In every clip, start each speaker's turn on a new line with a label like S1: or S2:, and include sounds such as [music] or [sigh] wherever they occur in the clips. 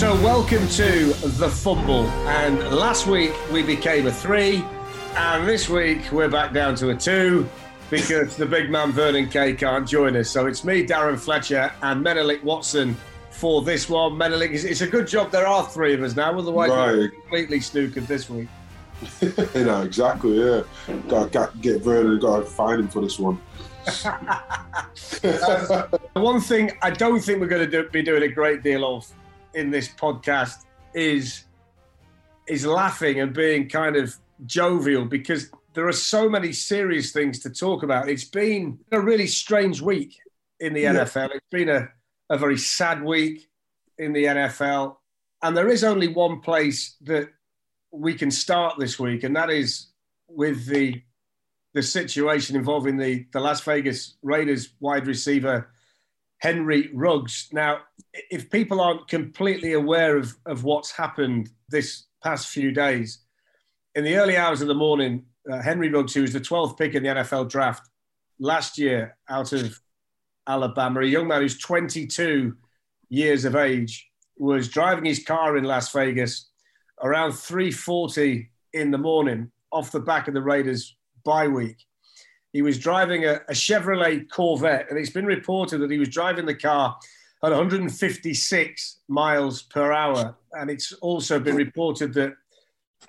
S1: So, welcome to The Fumble. And last week we became a three, and this week we're back down to a two because the big man Vernon Kay can't join us. So, it's me, Darren Fletcher, and Menelik Watson for this one. Menelik, it's, a good job there are three of us now, otherwise
S2: Right.
S1: we're completely snookered this week. [laughs]
S2: you know, exactly, yeah. Got to get Vernon, got to find him for this one. [laughs]
S1: One thing I don't think we're going to do, be doing a great deal of in this podcast is is laughing and being kind of jovial because there are so many serious things to talk about. It's been a really strange week in the
S2: Yeah.
S1: NFL. It's been a, a very sad week in the NFL. And there is only one place that we can start this week, and that is with the the situation involving the, the Las Vegas Raiders wide receiver Henry Ruggs. Now, if people aren't completely aware of, of what's happened this past few days, in the early hours of the morning, uh, Henry Ruggs, who was the 12th pick in the NFL draft last year out of Alabama, a young man who's 22 years of age, was driving his car in Las Vegas around 3:40 in the morning off the back of the Raiders bye week. He was driving a, a Chevrolet Corvette, and it's been reported that he was driving the car at 156 miles per hour. And it's also been reported that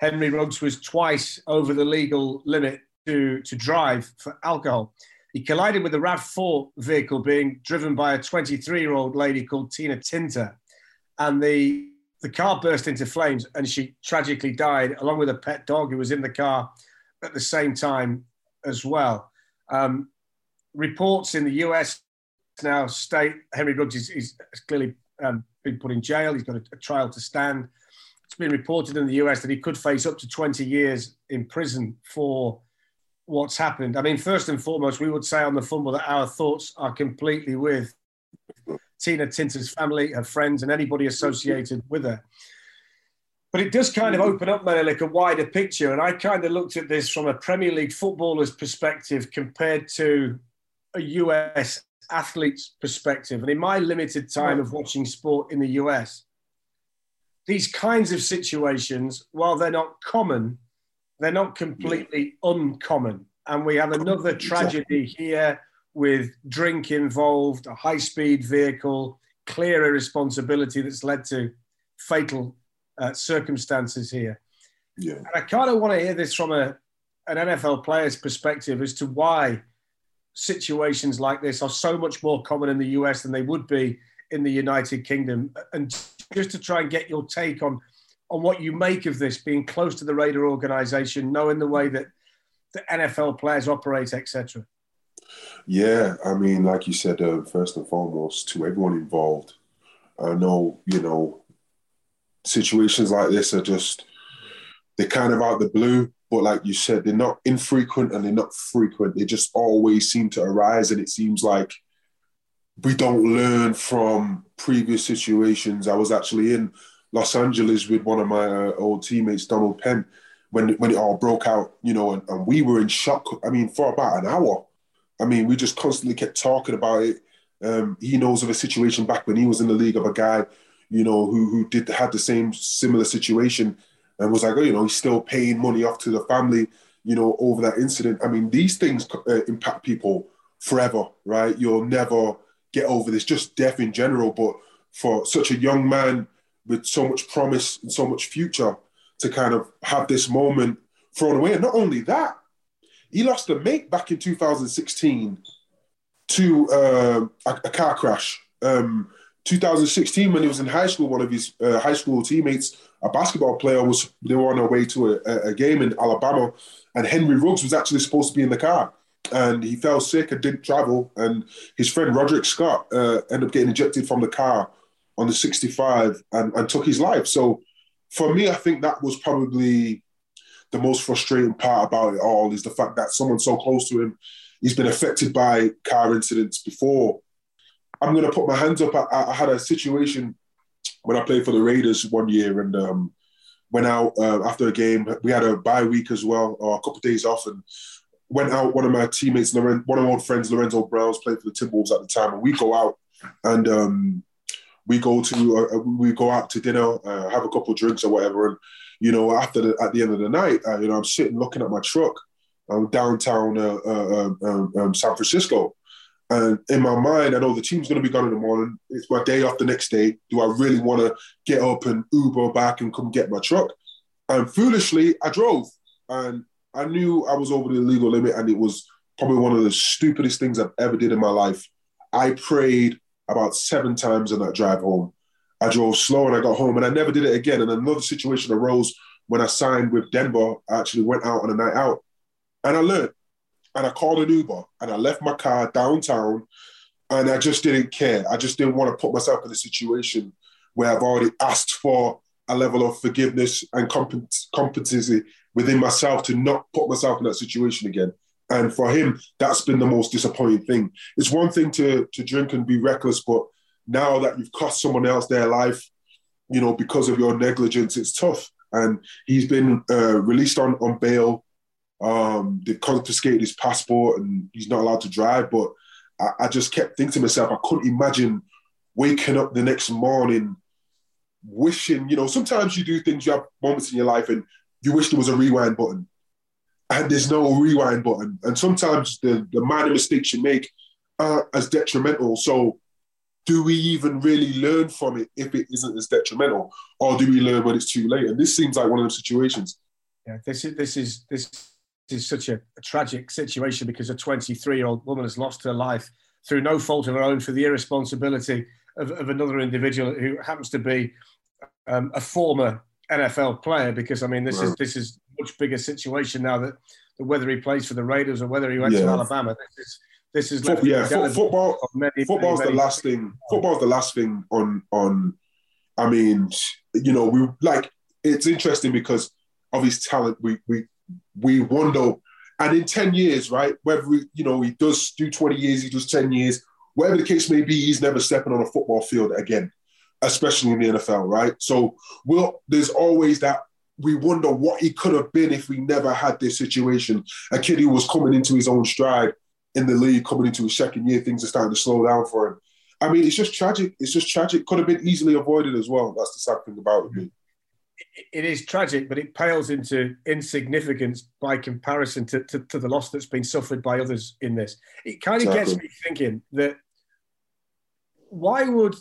S1: Henry Ruggs was twice over the legal limit to, to drive for alcohol. He collided with a RAV4 vehicle being driven by a 23 year old lady called Tina Tintor. And the, the car burst into flames and she tragically died, along with a pet dog who was in the car at the same time as well. Um, reports in the US now state Henry Ruggs is, is clearly um, been put in jail. He's got a, a trial to stand. It's been reported in the US that he could face up to 20 years in prison for what's happened. I mean, first and foremost, we would say on the fumble that our thoughts are completely with Tina Tintor's family, her friends, and anybody associated with her. But it does kind of open up, Menelik, a wider picture. And I kind of looked at this from a Premier League footballer's perspective compared to a US athlete's perspective. And in my limited time of watching sport in the US, these kinds of situations, while they're not common, they're not completely uncommon. And we have another tragedy here with drink involved, a high speed vehicle, clear irresponsibility that's led to fatal uh, circumstances here.
S2: Yeah.
S1: And I kind of want to hear this from a, an NFL player's perspective as to why situations like this are so much more common in the US than they would be in the United Kingdom. And just to try and get your take on, on what you make of this, being close to the Raider organization, knowing the way that the NFL players operate, etc.
S2: Yeah, I mean, like you said, uh, first and foremost, to everyone involved, I know, you know, situations like this are just, they're kind of out the blue, but like you said, they're not infrequent and they're not frequent. They just always seem to arise, and it seems like we don't learn from previous situations. I was actually in Los Angeles with one of my uh, old teammates, Donald Penn, when when it all broke out, you know, and, and we were in shock. I mean, for about an hour. I mean, we just constantly kept talking about it. Um, he knows of a situation back when he was in the league of a guy, you know, who who did had the same similar situation and was like, oh, you know, he's still paying money off to the family, you know, over that incident. I mean, these things uh, impact people forever, right? You'll never get over this, just death in general. But for such a young man with so much promise and so much future to kind of have this moment thrown away. And not only that, he lost a mate back in 2016 to uh, a, a, car crash. Um, 2016, when he was in high school, one of his uh, high school teammates, a basketball player, was they were on their way to a, a, game in Alabama, and Henry Ruggs was actually supposed to be in the car, and he fell sick and didn't travel. And his friend Roderick Scott uh, ended up getting ejected from the car on the 65 and, and took his life. So for me, I think that was probably the most frustrating part about it all is the fact that someone so close to him, he's been affected by car incidents before. I'm going to put my hands up. I, I, had a situation when I played for the Raiders one year and um, went out uh, after a game. We had a bye week as well, or a couple of days off, and went out. One of my teammates, one of my old friends, Lorenzo Browns, played for the Timberwolves at the time, and we go out and um, we go to uh, uh, we go out to dinner, uh, have a couple drinks or whatever, and you know after the, at the end of the night, uh, you know I'm sitting looking at my truck, um, downtown uh, uh, um, um, San Francisco, and in my mind I know the team's going to be gone in the morning. It's my day off the next day. Do I really want to get up and Uber back and come get my truck? And foolishly, I drove, and I knew I was over the legal limit, and it was probably one of the stupidest things I've ever did in my life. I prayed about seven times on that drive home. I drove slow and I got home and I never did it again. And another situation arose when I signed with Denver. I actually went out on a night out and I learned. And I called an Uber and I left my car downtown and I just didn't care. I just didn't want to put myself in a situation where I've already asked for a level of forgiveness and competency within myself to not put myself in that situation again. And for him, that's been the most disappointing thing. It's one thing to to drink and be reckless, but now that you've cost someone else their life, you know, because of your negligence, it's tough. And he's been uh, released on on bail. Um, they confiscated his passport, and he's not allowed to drive. But I, I just kept thinking to myself, I couldn't imagine waking up the next morning wishing. You know, sometimes you do things, you have moments in your life, and you wish there was a rewind button and there's no rewind button. And sometimes the, the minor mistakes you make aren't as detrimental. So do we even really learn from it if it isn't as detrimental? Or do we learn when it's too late? And this seems like one of those situations.
S1: Yeah, this is this is this is such a, a tragic situation because a 23 year old woman has lost her life through no fault of her own for the irresponsibility of, of another individual who happens to be um, a former NFL player. Because I mean, this right. is this is much bigger situation now that, that whether he plays for the Raiders or whether he went yeah. to Alabama. This is this is
S2: Foot, yeah. football. Many, football's many, the last thing. Football's the last thing on on. I mean, you know, we like it's interesting because of his talent. We we we wonder, and in ten years, right? Whether you know he does do twenty years, he does ten years, whatever the case may be, he's never stepping on a football field again, especially in the NFL, right? So, well, there's always that we wonder what he could have been if we never had this situation. A kid who was coming into his own stride in the league, coming into his second year, things are starting to slow down for him. I mean, it's just tragic. It's just tragic. Could have been easily avoided as well. That's the sad thing about it.
S1: It is tragic, but it pales into insignificance by comparison to, to, to the loss that's been suffered by others in this. It kind of exactly. gets me thinking that why would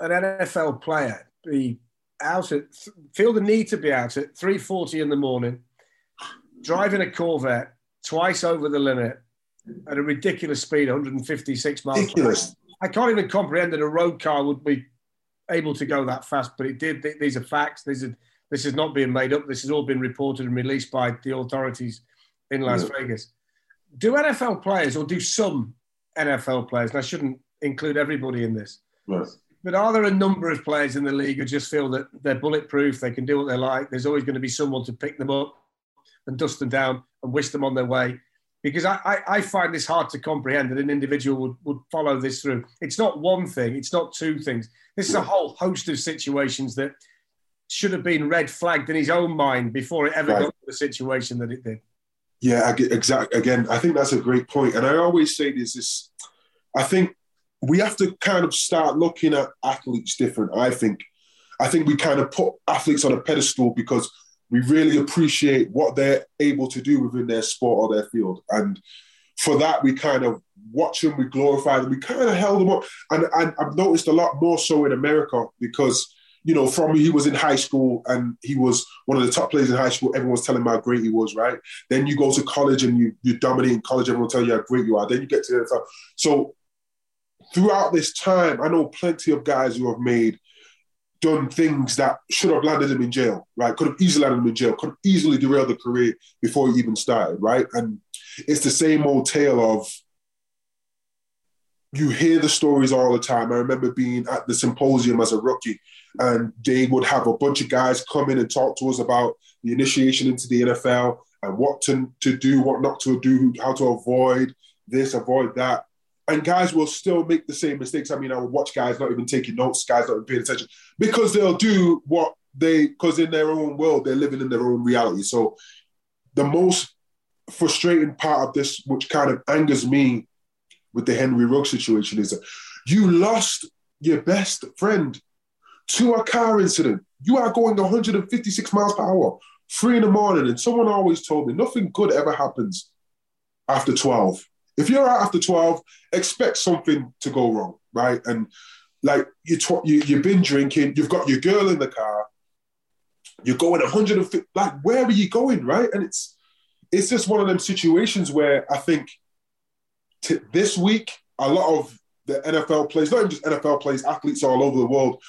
S1: an NFL player be out at feel the need to be out at 3:40 in the morning, driving a Corvette twice over the limit at a ridiculous speed, 156 miles. Ridiculous. I can't even comprehend that a road car would be able to go that fast, but it did. These are facts. These are, this is not being made up. This has all been reported and released by the authorities in Las yeah. Vegas. Do NFL players, or do some NFL players, and I shouldn't include everybody in this, right but are there a number of players in the league who just feel that they're bulletproof, they can do what they like, there's always going to be someone to pick them up and dust them down and wish them on their way? Because I, I, I find this hard to comprehend that an individual would, would follow this through. It's not one thing, it's not two things. This is a whole host of situations that should have been red flagged in his own mind before it ever right. got to the situation that it did.
S2: Yeah, exactly. Again, I think that's a great point. And I always say this: this, I think we have to kind of start looking at athletes different. I think, I think we kind of put athletes on a pedestal because we really appreciate what they're able to do within their sport or their field, and for that we kind of watch them, we glorify them, we kind of held them up. And, and I've noticed a lot more so in America because you know, from he was in high school and he was one of the top players in high school. Everyone's telling him how great he was, right? Then you go to college and you you dominate in college. Everyone tell you how great you are. Then you get to the NFL. So throughout this time, I know plenty of guys who have made done things that should have landed him in jail, right? Could have easily landed him in jail. Could have easily derailed the career before he even started, right? And it's the same old tale of you hear the stories all the time. I remember being at the symposium as a rookie, and they would have a bunch of guys come in and talk to us about the initiation into the NFL and what to, to do, what not to do, how to avoid this, avoid that. And guys will still make the same mistakes. I mean, I would watch guys not even taking notes, guys not even paying attention, because they'll do what they, because in their own world, they're living in their own reality. So the most frustrating part of this, which kind of angers me with the Henry Ruggs situation is that you lost your best friend to a car incident. You are going 156 miles per hour, three in the morning, and someone always told me nothing good ever happens after 12. If you're out after 12, expect something to go wrong, right? And like you, tw- you you've been drinking, you've got your girl in the car, you're going 150, like where are you going, right? And it's it's just one of them situations where I think t- this week, a lot of the NFL players, not even just NFL players, athletes all over the world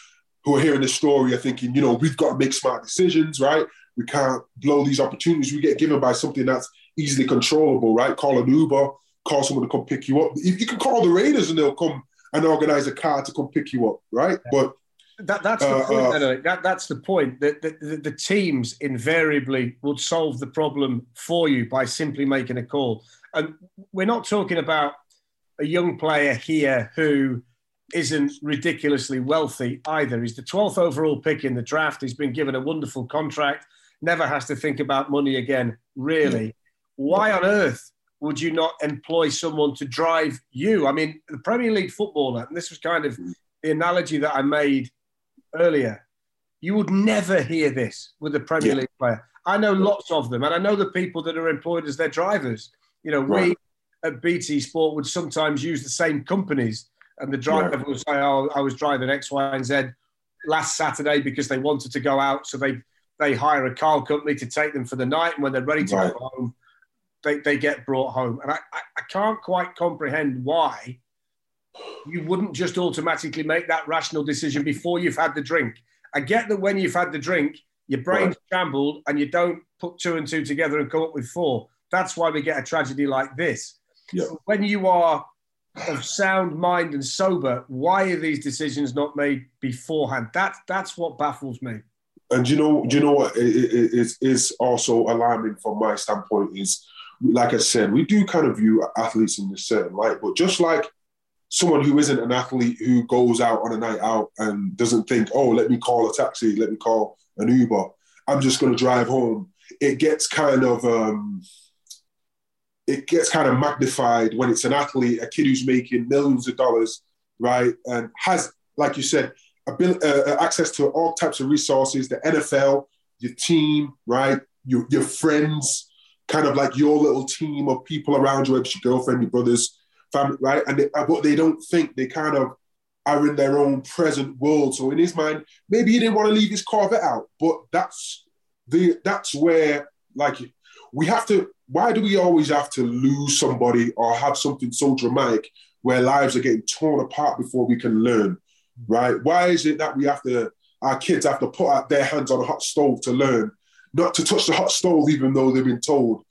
S2: who are hearing this story are thinking, you know, we've got to make smart decisions, right? We can't blow these opportunities we get given by something that's easily controllable, right? Call an Uber, call someone to come pick you up. You can call the Raiders and they'll come and organize a car to come pick you up, right? Yeah. But
S1: that, that's the uh, point. Uh, that, that's the point. That the, the, the, teams invariably would solve the problem for you by simply making a call. And we're not talking about a young player here who isn't ridiculously wealthy either. He's the 12th overall pick in the draft. He's been given a wonderful contract, never has to think about money again, really. Why on earth would you not employ someone to drive you? I mean, the Premier League footballer, and this was kind of mm. the analogy that I made earlier, you would never hear this with a Premier yeah. League player. I know lots of them, and I know the people that are employed as their drivers. You know, right. we at BT Sport would sometimes use the same companies, and the driver right. would say, "Oh, I was driving X, Y, and Z last Saturday because they wanted to go out, so they they hire a car company to take them for the night, and when they're ready to right. go home, they, they get brought home." And I, I, I can't quite comprehend why you wouldn't just automatically make that rational decision before you've had the drink. I get that when you've had the drink, your brain's shambled and you don't put two and two together and come up with four. That's why we get a tragedy like this. Yeah. When you are of sound mind and sober, why are these decisions not made beforehand? That's that's what baffles me.
S2: And you know, you know what is is also alarming from my standpoint is, like I said, we do kind of view athletes in a certain light, but just like someone who isn't an athlete who goes out on a night out and doesn't think, oh, let me call a taxi, let me call an Uber, I'm just going to drive home. It gets kind of um, it gets kind of magnified when it's an athlete, a kid who's making millions of dollars, right, and has, like you said, ability, uh, access to all types of resources, the NFL, your team, right, your, your friends, kind of like your little team of people around you, whether your girlfriend, your brothers, family, right, and they, uh, but they don't think they kind of are in their own present world. So in his mind, maybe he didn't want to leave his Corvette out, but that's the that's where like we have to why do we always have to lose somebody or have something so dramatic where lives are getting torn apart before we can learn, right? Why is it that we have to, our kids have to put out their hands on a hot stove to learn, not to touch the hot stove even though they've been told?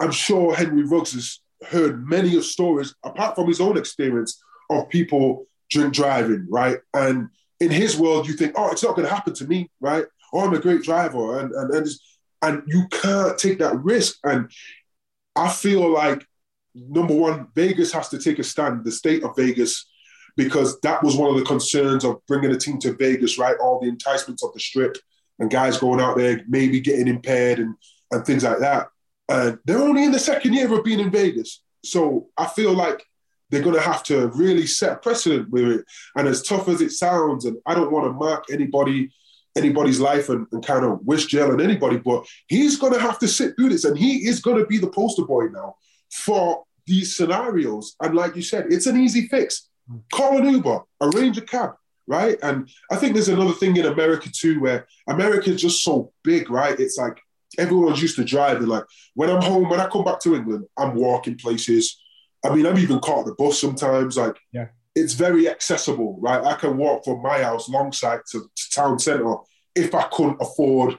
S2: I'm sure Henry Ruggs has heard many of stories, apart from his own experience, of people drink driving, right? And in his world, you think, oh, it's not going to happen to me, right? Oh, I'm a great driver, and and and, and you can't take that risk. And I feel like number one, Vegas has to take a stand. The state of Vegas, because that was one of the concerns of bringing a team to Vegas, right? All the enticements of the strip and guys going out there maybe getting impaired and and things like that. And they're only in the second year of being in Vegas, so I feel like they're going to have to really set precedent with it. And as tough as it sounds, and I don't want to mark anybody anybody's life and, and kind of wish jail on anybody, but he's going to have to sit through this, and he is going to be the poster boy now for these scenarios. And like you said, it's an easy fix. Mm. Call an Uber, arrange a cab, right? And I think there's another thing in America too, where America's just so big, right? It's like everyone's used to driving. Like when I'm home, when I come back to England, I'm walking places. I mean, I'm even caught the bus sometimes. Like,
S1: yeah.
S2: it's very accessible, right? I can walk from my house, Longside, to, to town centre if I couldn't afford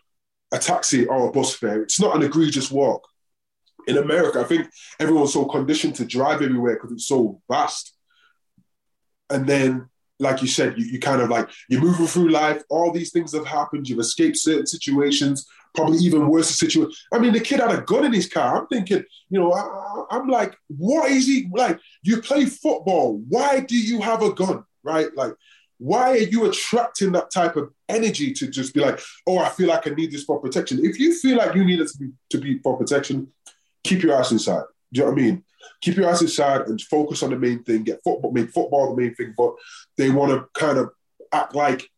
S2: a taxi or a bus fare. It's not an egregious walk. In America, I think everyone's so conditioned to drive everywhere because it's so vast. And then, like you said, you, you kind of like you're moving through life. All these things have happened. You've escaped certain situations probably even worse situation. I mean, the kid had a gun in his car. I'm thinking, you know, I, am like, what is he like? You play football. Why do you have a gun? Right? Like, why are you attracting that type of energy to just be like, oh, I feel like I need this for protection? If you feel like you need it to be, to be for protection, keep your ass inside. Do you know what I mean? Keep your ass inside and focus on the main thing. Get football, make football the main thing. But they want to kind of act like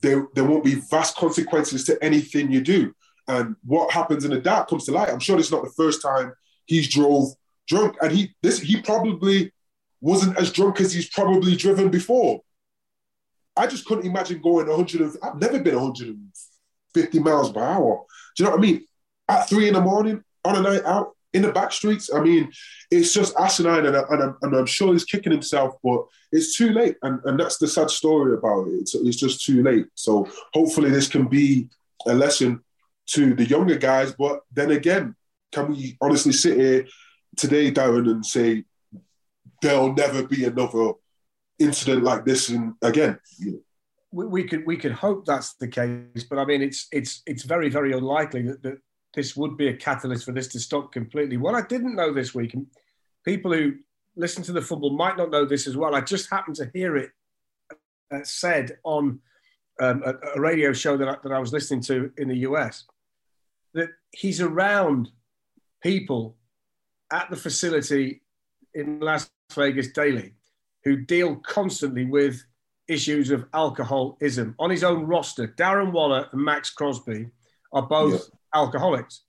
S2: there, there won't be vast consequences to anything you do. And what happens in the dark comes to light. I'm sure this is not the first time he's drove drunk. And he this he probably wasn't as drunk as he's probably driven before. I just couldn't imagine going 100. I've never been 150 miles per hour. Do you know what I mean? At three in the morning on a night out, in the back streets. I mean, it's just asinine, and, and, I'm, and I'm sure he's kicking himself, but it's too late. And, and that's the sad story about it. It's, it's just too late. So hopefully, this can be a lesson to the younger guys. But then again, can we honestly sit here today, Darren, and say there'll never be another incident like this and again?
S1: We, we could we could hope that's the case, but I mean, it's it's it's very very unlikely that, that this would be a catalyst for this to stop completely. What I didn't know this week, and people who listen to the Fumble might not know this as well, I just happened to hear it uh, said on um, a, a, radio show that I, that I was listening to in the US that he's around people at the facility in Las Vegas daily who deal constantly with issues of alcoholism. On his own roster, Darren Waller and Maxx Crosby are both alcoholics.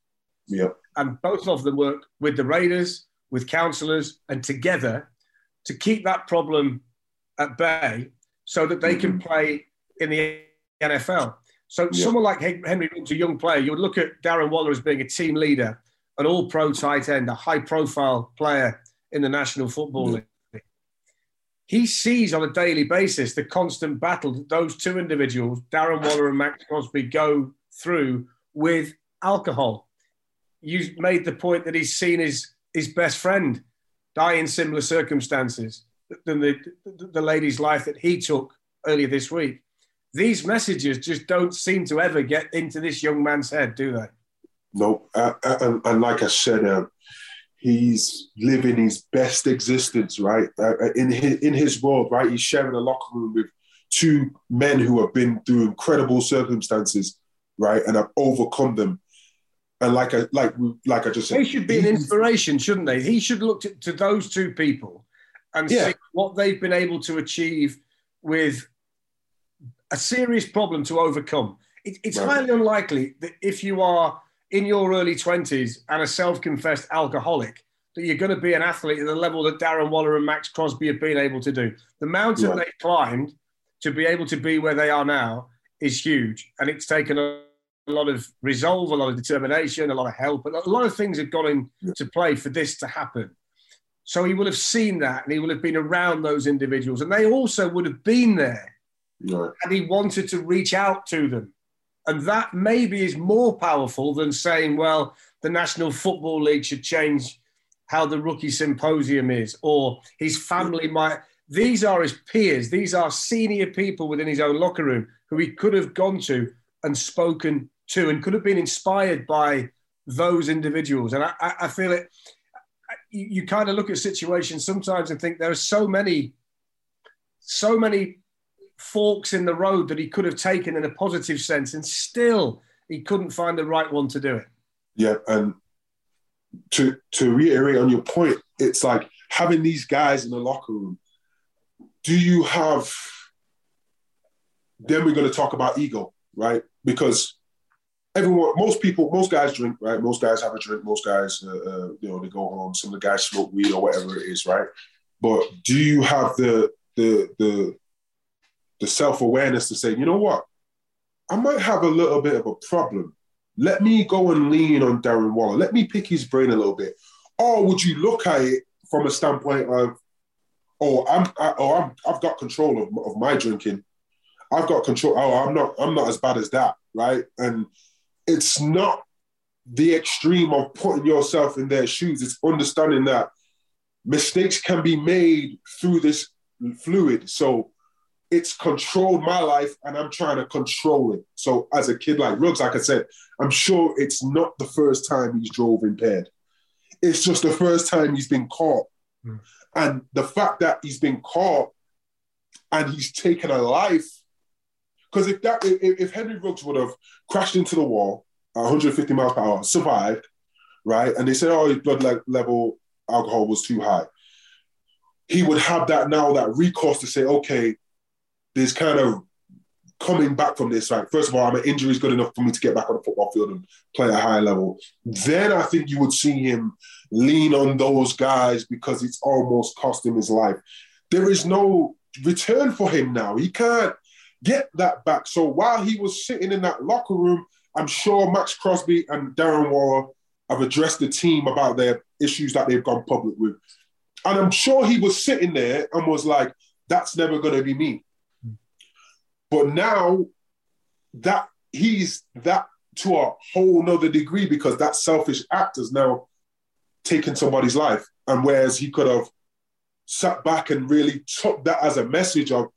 S2: Yeah.
S1: And both of them work with the Raiders, with counselors, and together to keep that problem at bay so that they can mm-hmm. play in the NFL. So yeah. someone like Henry Ruggs, a young player, you would look at Darren Waller as being a team leader, an all-pro tight end, a high-profile player in the National Football yeah. League. He sees on a daily basis the constant battle that those two individuals, Darren Waller and Maxx Crosby, go through with alcohol. You made the point that he's seen his, his best friend die in similar circumstances than the, the lady's life that he took earlier this week. These messages just don't seem to ever get into this young man's head, do they?
S2: No, uh, uh, and, and, like I said, uh, he's living his best existence, right? Uh, uh, in his, in his world, right? He's sharing a locker room with two men who have been through incredible circumstances, right, and have overcome them. And like I like like I just said,
S1: they should be an inspiration, shouldn't they? He should look to, to those two people and yeah. see what they've been able to achieve with a serious problem to overcome. It, it's right. highly unlikely that if you are in your early twenties and a self-confessed alcoholic, that you're going to be an athlete at the level that Darren Waller and Maxx Crosby have been able to do. The mountain right. they climbed to be able to be where they are now is huge, and it's taken a a lot of resolve, a lot of determination, a lot of help, a lot of things have gone into play for this to happen. So he will have seen that and he will have been around those individuals. And they also would have been there.
S2: Right.
S1: And he wanted to reach out to them. And that maybe is more powerful than saying, well, the National Football League should change how the rookie symposium is, or his family might these are his peers. These are senior people within his own locker room who he could have gone to and spoken to and could have been inspired by those individuals. And I, I feel it, you, you kind of look at situations sometimes and think there are so many, so many forks in the road that he could have taken in a positive sense, and still he couldn't find the right one to do it.
S2: Yeah, and to to reiterate on your point, it's like having these guys in the locker room. Do you have? Then we're going to talk about ego, right? Because everyone, most people, most guys drink, right? Most guys have a drink. Most guys, uh, uh, you know, they go home. Some of the guys smoke weed or whatever it is, right? But do you have the the the the self awareness to say, you know what, I might have a little bit of a problem. Let me go and lean on Darren Waller. Let me pick his brain a little bit. Or would you look at it from a standpoint of, oh, I'm, I, oh, I'm, I've got control of, of my drinking. I've got control. Oh, I'm not, I'm not as bad as that, right? And it's not the extreme of putting yourself in their shoes. It's understanding that mistakes can be made through this fluid. So it's controlled my life and I'm trying to control it. So as a kid like Ruggs, like I said, I'm sure it's not the first time he's drove impaired. It's just the first time he's been caught. Mm. And the fact that he's been caught and he's taken a life, because if that if, if Henry Ruggs would have crashed into the wall at 150 miles per hour, survived, right? And they said, oh, his blood level alcohol was too high. He would have that now, that recourse to say, okay, there's kind of coming back from this, Like, First of all, my injury is good enough for me to get back on the football field and play at a high level. Then I think you would see him lean on those guys because it's almost cost him his life. There is no return for him now. He can't get that back. So while he was sitting in that locker room, I'm sure Maxx Crosby and Darren Waller have addressed the team about their issues that they've gone public with. And I'm sure he was sitting there and was like, that's never going to be me. But now that he's that to a whole nother degree because that selfish act has now taken somebody's life. And whereas he could have sat back and really took that as a message of,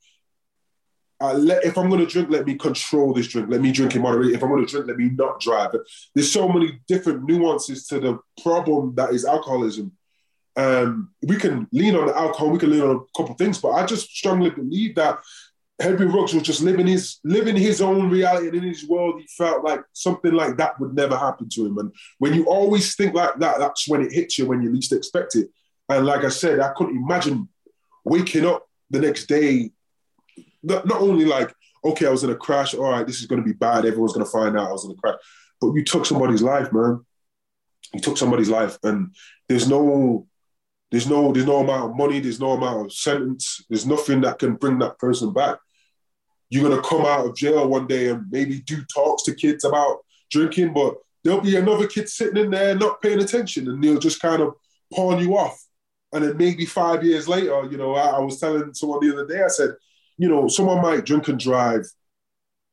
S2: uh, let, if I'm going to drink, let me control this drink. Let me drink in moderation. If I'm going to drink, let me not drive. There's so many different nuances to the problem that is alcoholism. Um, we can lean on alcohol, we can lean on a couple things, but I just strongly believe that Henry Ruggs was just living his living his own reality and in his world. He felt like something like that would never happen to him. And when you always think like that, that's when it hits you when you least expect it. And like I said, I couldn't imagine waking up the next day, not, not only like, okay, I was in a crash. All right, this is going to be bad. Everyone's going to find out I was in a crash. But you took somebody's life, man. You took somebody's life, and there's no there's no there's no amount of money, there's no amount of sentence, there's nothing that can bring that person back. You're gonna come out of jail one day and maybe do talks to kids about drinking, but there'll be another kid sitting in there not paying attention, and they'll just kind of pawn you off. And then maybe five years later, you know, I, I was telling someone the other day, I said, you know, someone might drink and drive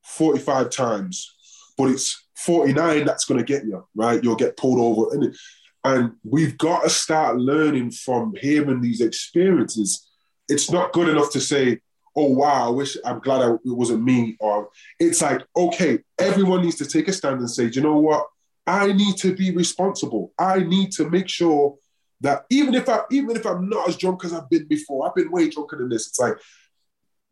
S2: 45 times, but it's 49 that's going to get you, right? You'll get pulled over. And and we've got to start learning from and these experiences. It's not good enough to say, oh, wow, I wish I'm glad I, it wasn't me. Or it's like, okay, everyone needs to take a stand and say, you know what? I need to be responsible. I need to make sure that even if I even if I'm not as drunk as I've been before, I've been way drunker than this. It's like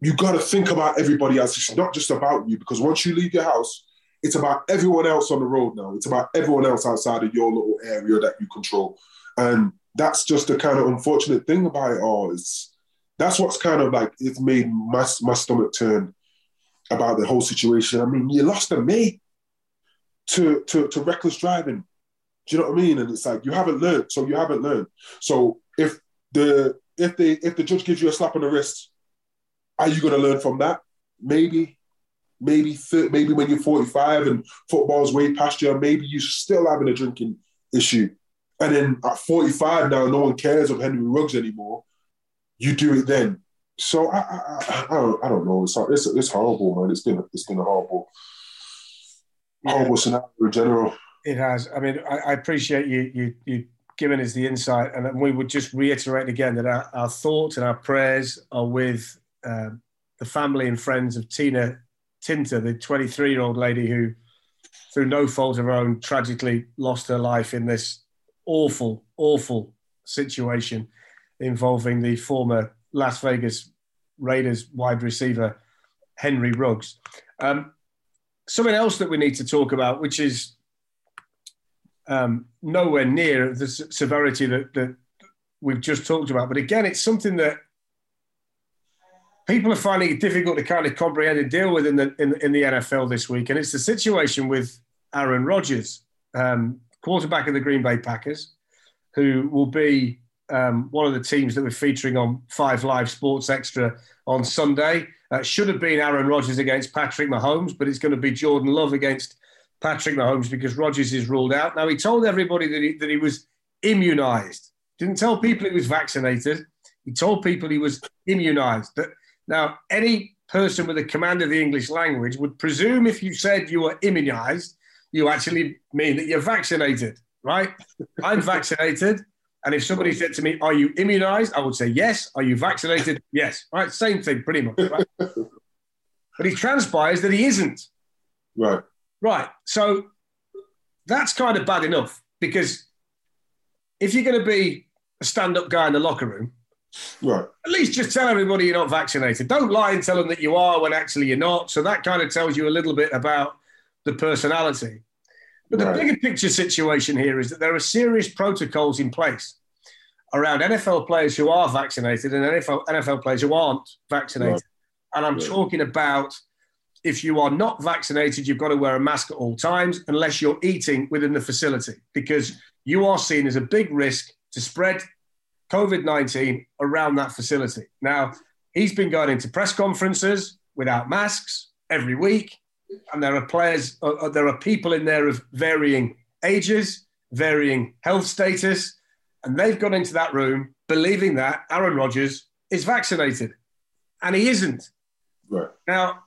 S2: you got to think about everybody else. It's not just about you because once you leave your house, it's about everyone else on the road now. It's about everyone else outside of your little area that you control. And that's just the kind of unfortunate thing about it all. It's that's what's kind of like it's made my, my stomach turn about the whole situation. I mean, you lost a mate to, to, to reckless driving. Do you know what I mean? And it's like you haven't learned, so you haven't learned. So if the if they if the judge gives you a slap on the wrist, are you going to learn from that? Maybe, maybe maybe when you're 45 and football's way past you, maybe you're still having a drinking issue. And then at 45 now, no one cares of Henry Ruggs anymore. You do it then. So I, I, I, don't, I don't know. It's, it's, it's horrible, man. It's been it's been a horrible, horrible scenario in general.
S1: It has. I mean, I, I appreciate you you you giving us the insight. And we would just reiterate again that our, our thoughts and our prayers are with uh, the family and friends of Tina Tintor, the 23 year old lady who, through no fault of her own, tragically lost her life in this awful, awful situation involving the former Las Vegas Raiders wide receiver, Henry Ruggs. Um, something else that we need to talk about, which is um, nowhere near the severity that, that we've just talked about. But again, it's something that people are finding it difficult to kind of comprehend and deal with in the in, in the NFL this week, and it's the situation with Aaron Rodgers, um, quarterback of the Green Bay Packers, who will be um, one of the teams that we're featuring on Five Live Sports Extra on Sunday. Uh, should have been Aaron Rodgers against Patrick Mahomes, but it's going to be Jordan Love against Patrick Mahomes because Rodgers is ruled out. Now, he told everybody that he, that he was immunized. Didn't tell people he was vaccinated. He told people he was immunized. But now, any person with a command of the English language would presume if you said you were immunized, you actually mean that you're vaccinated, right? [laughs] I'm vaccinated. And if somebody said to me, Are you immunized? I would say, Yes. Are you vaccinated? Yes. Right. Same thing, pretty much. Right? [laughs] but he transpires that he isn't.
S2: Right.
S1: Right. So that's kind of bad enough because if you're going to be a stand up guy in the locker room,
S2: right.
S1: at least just tell everybody you're not vaccinated. Don't lie and tell them that you are when actually you're not. So that kind of tells you a little bit about the personality. But the bigger picture situation here is that there are serious protocols in place around NFL players who are vaccinated and NFL, NFL players who aren't vaccinated. Right. And I'm talking about if you are not vaccinated, you've got to wear a mask at all times unless you're eating within the facility because you are seen as a big risk to spread COVID 19 around that facility. Now, he's been going into press conferences without masks every week, and there are players, uh, uh there are people in there of varying ages, varying health status, and they've gone into that room believing that Aaron Rodgers is vaccinated, and he isn't.
S2: Right.
S1: Now,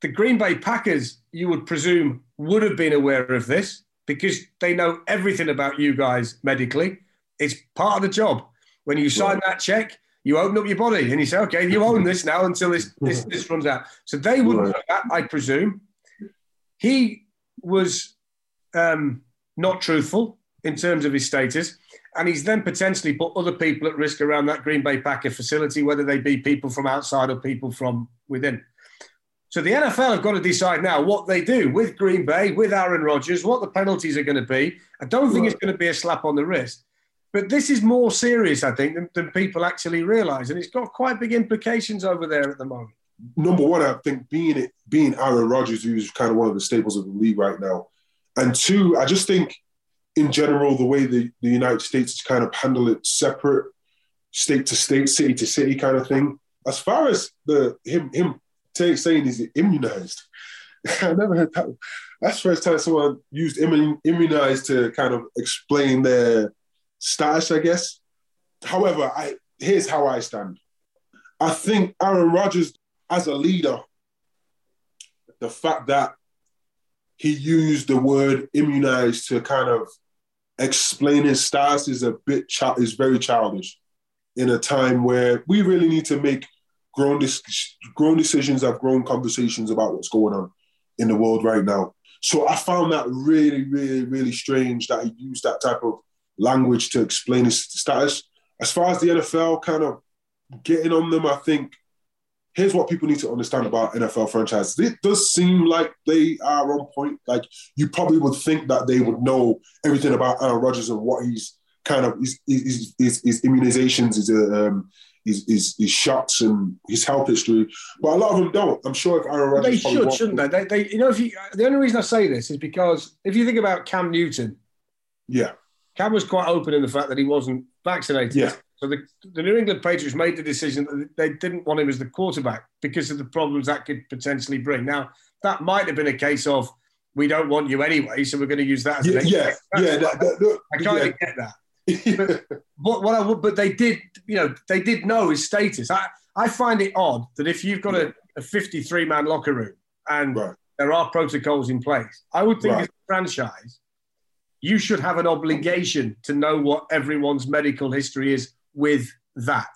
S1: the Green Bay Packers, you would presume, would have been aware of this because they know everything about you guys medically. It's part of the job. When you sign that check, you open up your body and you say, okay, you own this now until this, this, [laughs] this runs out. So they wouldn't know that, I presume. He was um, not truthful in terms of his status. And he's then potentially put other people at risk around that Green Bay Packer facility, whether they be people from outside or people from within. So the NFL have got to decide now what they do with Green Bay, with Aaron Rodgers, what the penalties are going to be. I don't think it's going to be a slap on the wrist. But this is more serious, I think, than, than people actually realise. And it's got quite big implications over there at the moment.
S2: Number one, I think being it being Aaron Rodgers, who's kind of one of the staples of the league right now. And two, I just think in general, the way the, the United States is kind of handle it separate, state to state, city to city kind of thing. As far as the him him t- saying he's immunized. [laughs] I never heard that. That's the first time someone used immunized to kind of explain their status, I guess. However, I here's how I stand. I think Aaron Rodgers, as a leader, the fact that he used the word immunized to kind of explain his status is a bit child is very childish in a time where we really need to make grown, dis- grown decisions, have grown conversations about what's going on in the world right now. So I found that really, really, really strange that he used that type of language to explain his status. As far as the NFL kind of getting on them, I think here's what people need to understand about NFL franchises. It does seem like they are on point. Like you probably would think that they would know everything about Aaron Rodgers and what he's kind of his his, his, his immunizations, his um, his, his, his shots and his health history, but a lot of them don't. I'm sure if Aaron Rodgers,
S1: they should, shouldn't they? they? They, you know, if you the only reason I say this is because if you think about Cam Newton,
S2: yeah,
S1: Cam was quite open in the fact that he wasn't vaccinated.
S2: Yeah.
S1: So the, the New England Patriots made the decision that they didn't want him as the quarterback because of the problems that could potentially bring. Now that might have been a case of we don't want you anyway, so we're going to use that as
S2: yeah, yeah, yeah. That, that,
S1: I kind
S2: yeah.
S1: of get that [laughs] but what, what I would, but they did, you know, they did know his status. I, I find it odd that if you've got a, a 53 man locker room and right. there are protocols in place, I would think right. as a franchise, you should have an obligation to know what everyone's medical history is with that.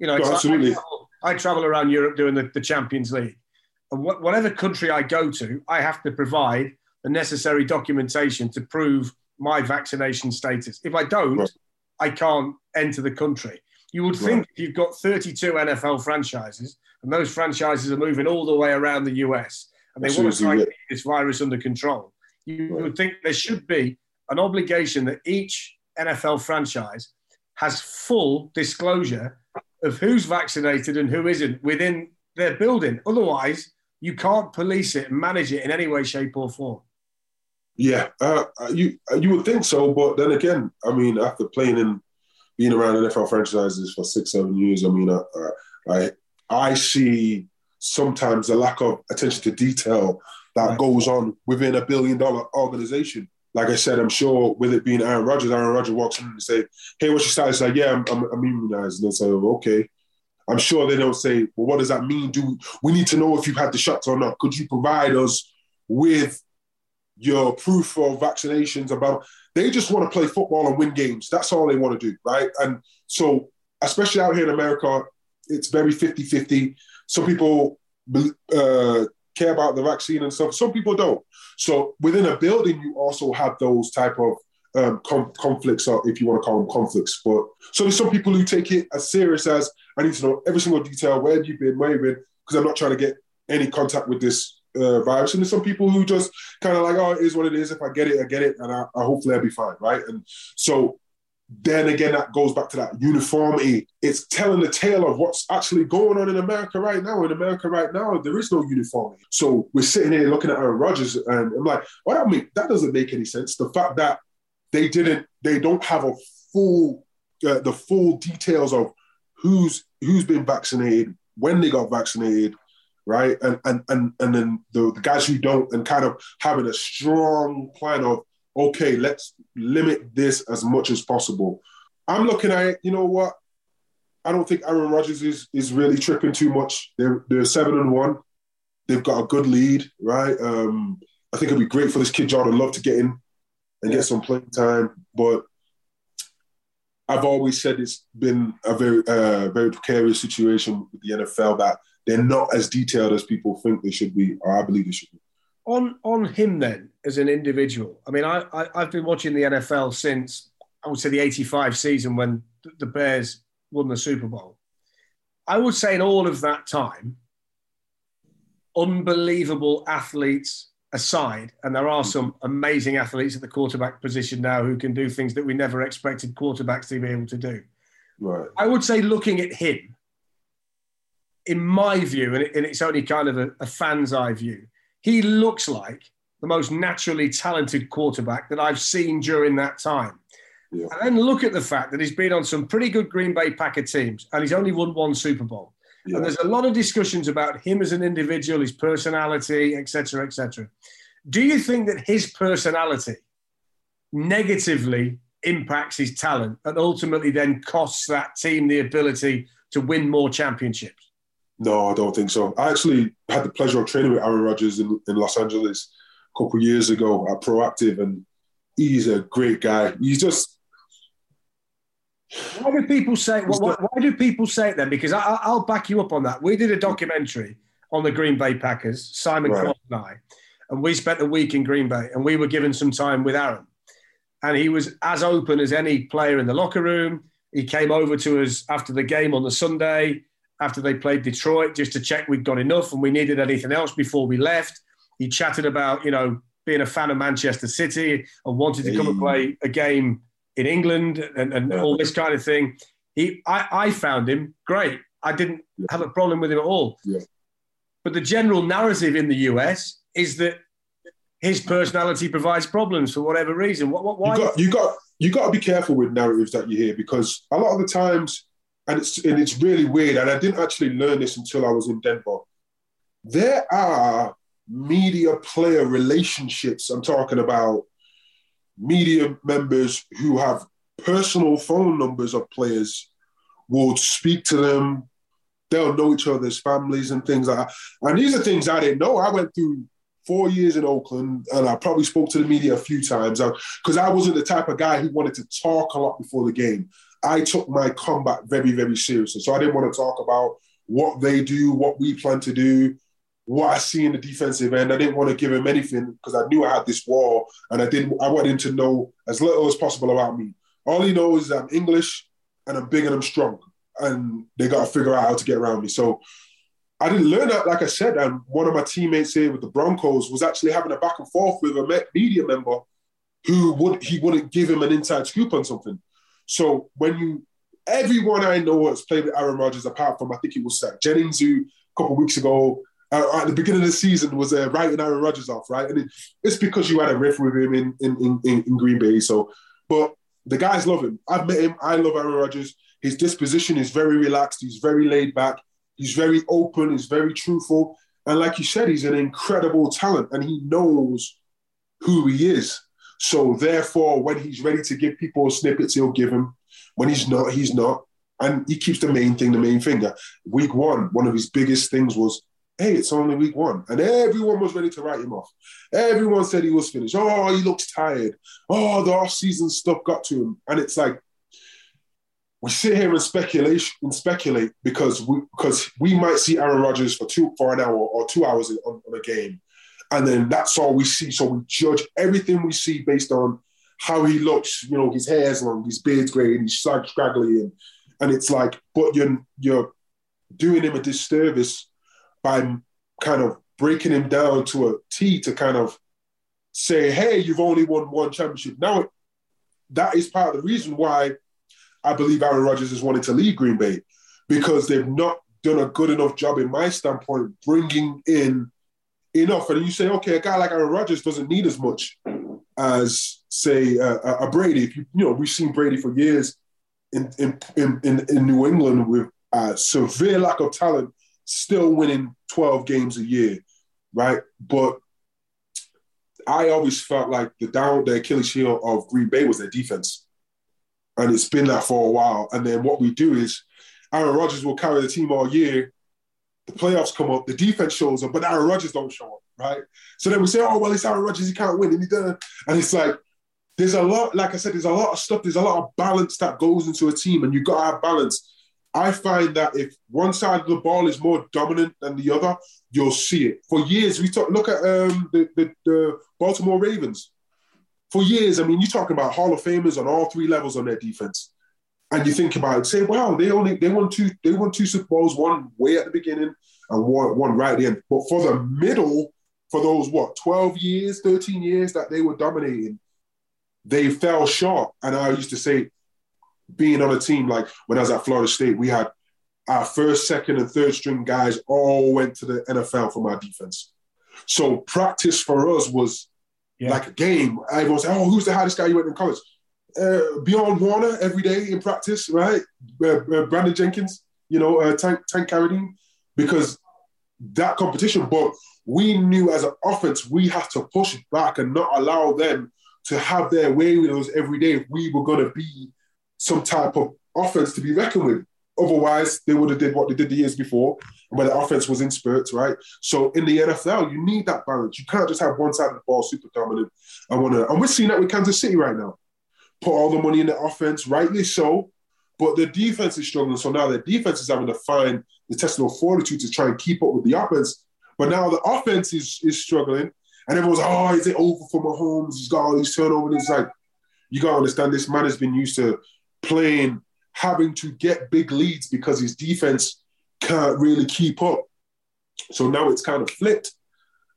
S1: You know,
S2: No, oh, absolutely.
S1: I, travel, I travel around Europe doing the, the Champions League. And wh- whatever country I go to, I have to provide the necessary documentation to prove my vaccination status. If I don't,
S2: Right.
S1: I can't enter the country. You would
S2: Right.
S1: think if you've got 32 NFL franchises, and those franchises are moving all the way around the US, and they want to
S2: Absolutely,
S1: try and keep this virus under control, you
S2: Right.
S1: would think there should be an obligation that each NFL franchise has full disclosure of who's vaccinated and who isn't within their building. Otherwise, you can't police it and manage it in any way, shape, or form.
S2: Yeah, uh, you you would think so, but then again, I mean, after playing in, being around NFL franchises for six, seven years, I mean, uh, uh, I I see sometimes a lack of attention to detail that
S1: Right.
S2: goes on within a billion dollar organization. Like I said, I'm sure with it being Aaron Rodgers, Aaron Rodgers walks in and say, "Hey, what's your status?" Like, "Yeah, I'm, I'm, I'm immunized." And they say, oh, "Okay." I'm sure they don't say, "Well, what does that mean? Do we need to know if you've had the shots or not? Could you provide us with your proof of vaccinations about they just want to play football and win games that's all they want to do right and so especially out here in america it's very 50-50 some people uh, care about the vaccine and stuff some people don't so within a building you also have those type of um, com- conflicts or if you want to call them conflicts but so there's some people who take it as serious as i need to know every single detail where have you been where have you been because i'm not trying to get any contact with this uh, virus. And there's some people who just kind of like, oh, it is what it is. If I get it, I get it, and I, I hopefully I'll be fine, right? And so then again, that goes back to that uniformity. It's telling the tale of what's actually going on in America right now. In America right now, there is no uniformity. So we're sitting here looking at Aaron Rodgers, and I'm like, well, that make that doesn't make any sense. The fact that they didn't, they don't have a full, uh, the full details of who's who's been vaccinated, when they got vaccinated, right? And and and and then the, the guys who don't, and kind of having a strong plan of okay, let's limit this as much as possible. I'm looking at it. You know what? I don't think Aaron Rodgers is is really tripping too much. They're they're seven and one. They've got a good lead, right? Um, I think it'd be great for this kid Jordan Love to get in and get some playing time, but. I've always said it's been a very, uh, very precarious situation with the NFL that they're not as detailed as people think they should be, or I believe they should be.
S1: On on him then as an individual. I mean, I, I I've been watching the NFL since I would say the '85 season when the Bears won the Super Bowl. I would say in all of that time, unbelievable athletes aside, and there are some amazing athletes at the quarterback position now who can do things that we never expected quarterbacks to be able to do.
S2: Right.
S1: I would say looking at him, in my view, and, and it's only kind of a, a fan's eye view, he looks like the most naturally talented quarterback that I've seen during that time.
S2: Yeah.
S1: And then look at the fact that he's been on some pretty good Green Bay Packer teams and he's only won one Super Bowl.
S2: Yeah.
S1: And there's a lot of discussions about him as an individual, his personality, et cetera, et cetera. Do you think that his personality negatively impacts his talent and ultimately then costs that team the ability to win more championships?
S2: No, I don't think so. I actually had the pleasure of training with Aaron Rodgers in, in Los Angeles a couple of years ago at Proactive, and he's a great guy. He's just
S1: Why do people say? Why, why, why do people say it then? Because I, I- I'll back you up on that. We did a documentary on the Green Bay Packers, Simon
S2: Right.
S1: Cross and I, and we spent a week in Green Bay, and we were given some time with Aaron, and he was as open as any player in the locker room. He came over to us after the game on the Sunday, after they played Detroit, just to check we'd got enough and we needed anything else before we left. He chatted about, you know, being a fan of Manchester City and wanted to come and play a game in England and, and all this kind of thing. He, I, I found him great. I didn't have a problem with him at all.
S2: Yeah.
S1: But the general narrative in the US is that his personality provides problems for whatever reason. What, what, why?
S2: you got you got you got to be careful with narratives that you hear because a lot of the times, and it's and it's really weird. And I didn't actually learn this until I was in Denver. There are media player relationships. I'm talking about media members who have personal phone numbers of players, will speak to them. They'll know each other's families and things like that. And these are things I didn't know. I went through four years in Oakland, and I probably spoke to the media a few times because I, I wasn't the type of guy who wanted to talk a lot before the game. I took my combat very, very seriously. So I didn't want to talk about what they do, what we plan to do, what I see in the defensive end. I didn't want to give him anything because I knew I had this wall, and I didn't. I wanted him to know as little as possible about me. All he knows is I'm English and I'm big and I'm strong, and they got to figure out how to get around me. So I didn't learn that, like I said. And one of my teammates here with the Broncos was actually having a back and forth with a media member who would he wouldn't give him an inside scoop on something. So when you everyone I know has played with Aaron Rodgers, apart from I think it was Zach Jennings who a couple weeks ago uh, at the beginning of the season was uh, writing Aaron Rodgers off, right? And it, it's because you had a riff with him in, in, in, in Green Bay. So, but the guys love him. I've met him. I love Aaron Rodgers. His disposition is very relaxed. He's very laid back. He's very open. He's very truthful. And like you said, he's an incredible talent and he knows who he is. So therefore, when he's ready to give people snippets, he'll give them. When he's not, he's not. And he keeps the main thing the main finger. Week one, one of his biggest things was hey, it's only week one. And everyone was ready to write him off. Everyone said he was finished. Oh, he looks tired. Oh, the off-season stuff got to him. And it's like, we sit here and speculate and speculate because we because we might see Aaron Rodgers for two for an hour or two hours on, on a game, and then that's all we see. So we judge everything we see based on how he looks. You know, his hair's long, his beard's grey, and he's scraggly, and and it's like, but you're you're doing him a disservice by kind of breaking him down to a T to kind of say, hey, you've only won one championship. Now, that is part of the reason why I believe Aaron Rodgers is wanting to leave Green Bay because they've not done a good enough job, in my standpoint, bringing in enough. And you say, okay, a guy like Aaron Rodgers doesn't need as much as, say, uh, a Brady. If you, you know, we've seen Brady for years in in in, in New England with a severe lack of talent still winning 12 games a year, right? But I always felt like the down, the Achilles heel of Green Bay was their defense. And it's been that for a while. And then what we do is Aaron Rodgers will carry the team all year. The playoffs come up, the defense shows up, but Aaron Rodgers don't show up, right? So then we say, oh, well, it's Aaron Rodgers, he can't win. And, he doesn't. and it's like, there's a lot, like I said, there's a lot of stuff, there's a lot of balance that goes into a team, and you've got to have balance. I find that if one side of the ball is more dominant than the other, you'll see it. For years, we talk, look at um, the, the, the Baltimore Ravens. For years, I mean, you're talking about Hall of Famers on all three levels on their defense. And you think about it, say, wow, they only they won two, they won two Super Bowls, one way at the beginning and one, one right at the end. But for the middle, for those what, 12 years, 13 years that they were dominating, they fell short. And I used to say, being on a team like when I was at Florida State, we had our first, second, and third string guys all went to the NFL for my defense. So practice for us was yeah. like a game. Everyone said, "Oh, who's the hardest guy you went in college?" Uh, Bjorn Werner every day in practice, right? Uh, uh, Brandon Jenkins, you know, uh, Tank Tank Carradine, because that competition. But we knew as an offense we had to push back and not allow them to have their way with us every day if we were going to be some type of offense to be reckoned with. Otherwise, they would have did what they did the years before, where the offense was in spurts, right? So in the NFL, you need that balance. You can't just have one side of the ball super dominant. I want to, and we're seeing that with Kansas City right now. Put all the money in the offense, rightly so, but the defense is struggling. So now the defense is having to find the intestinal fortitude to try and keep up with the offense. But now the offense is is struggling, and everyone's oh, is it over for Mahomes? He's got all these turnovers. It's like you gotta understand this man has been used to playing, having to get big leads because his defense can't really keep up. So now it's kind of flipped,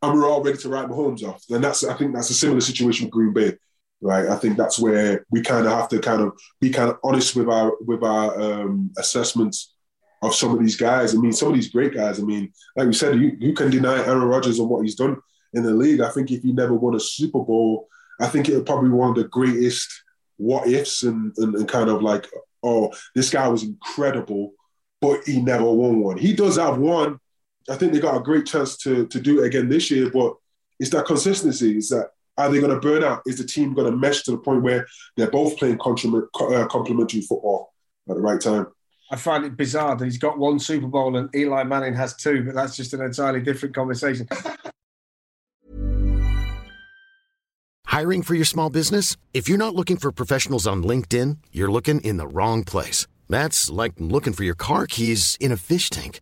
S2: and we're all ready to write Mahomes off. And that's I think that's a similar situation with Green Bay, right? I think that's where we kind of have to kind of be kind of honest with our with our um, assessments of some of these guys. I mean, some of these great guys. I mean, like we said, you, you can deny Aaron Rodgers and what he's done in the league. I think if he never won a Super Bowl, I think it would probably be one of the greatest what ifs and, and, and kind of like, oh, this guy was incredible, but he never won one. He does have one. I think they got a great chance to to do it again this year, but it's that consistency. Is that are they going to burn out? Is the team going to mesh to the point where they're both playing uh, complementary football at the right time?
S1: I find it bizarre that he's got one Super Bowl and Eli Manning has two, but that's just an entirely different conversation. [laughs]
S3: Hiring for your small business? If you're not looking for professionals on LinkedIn, you're looking in the wrong place. That's like looking for your car keys in a fish tank.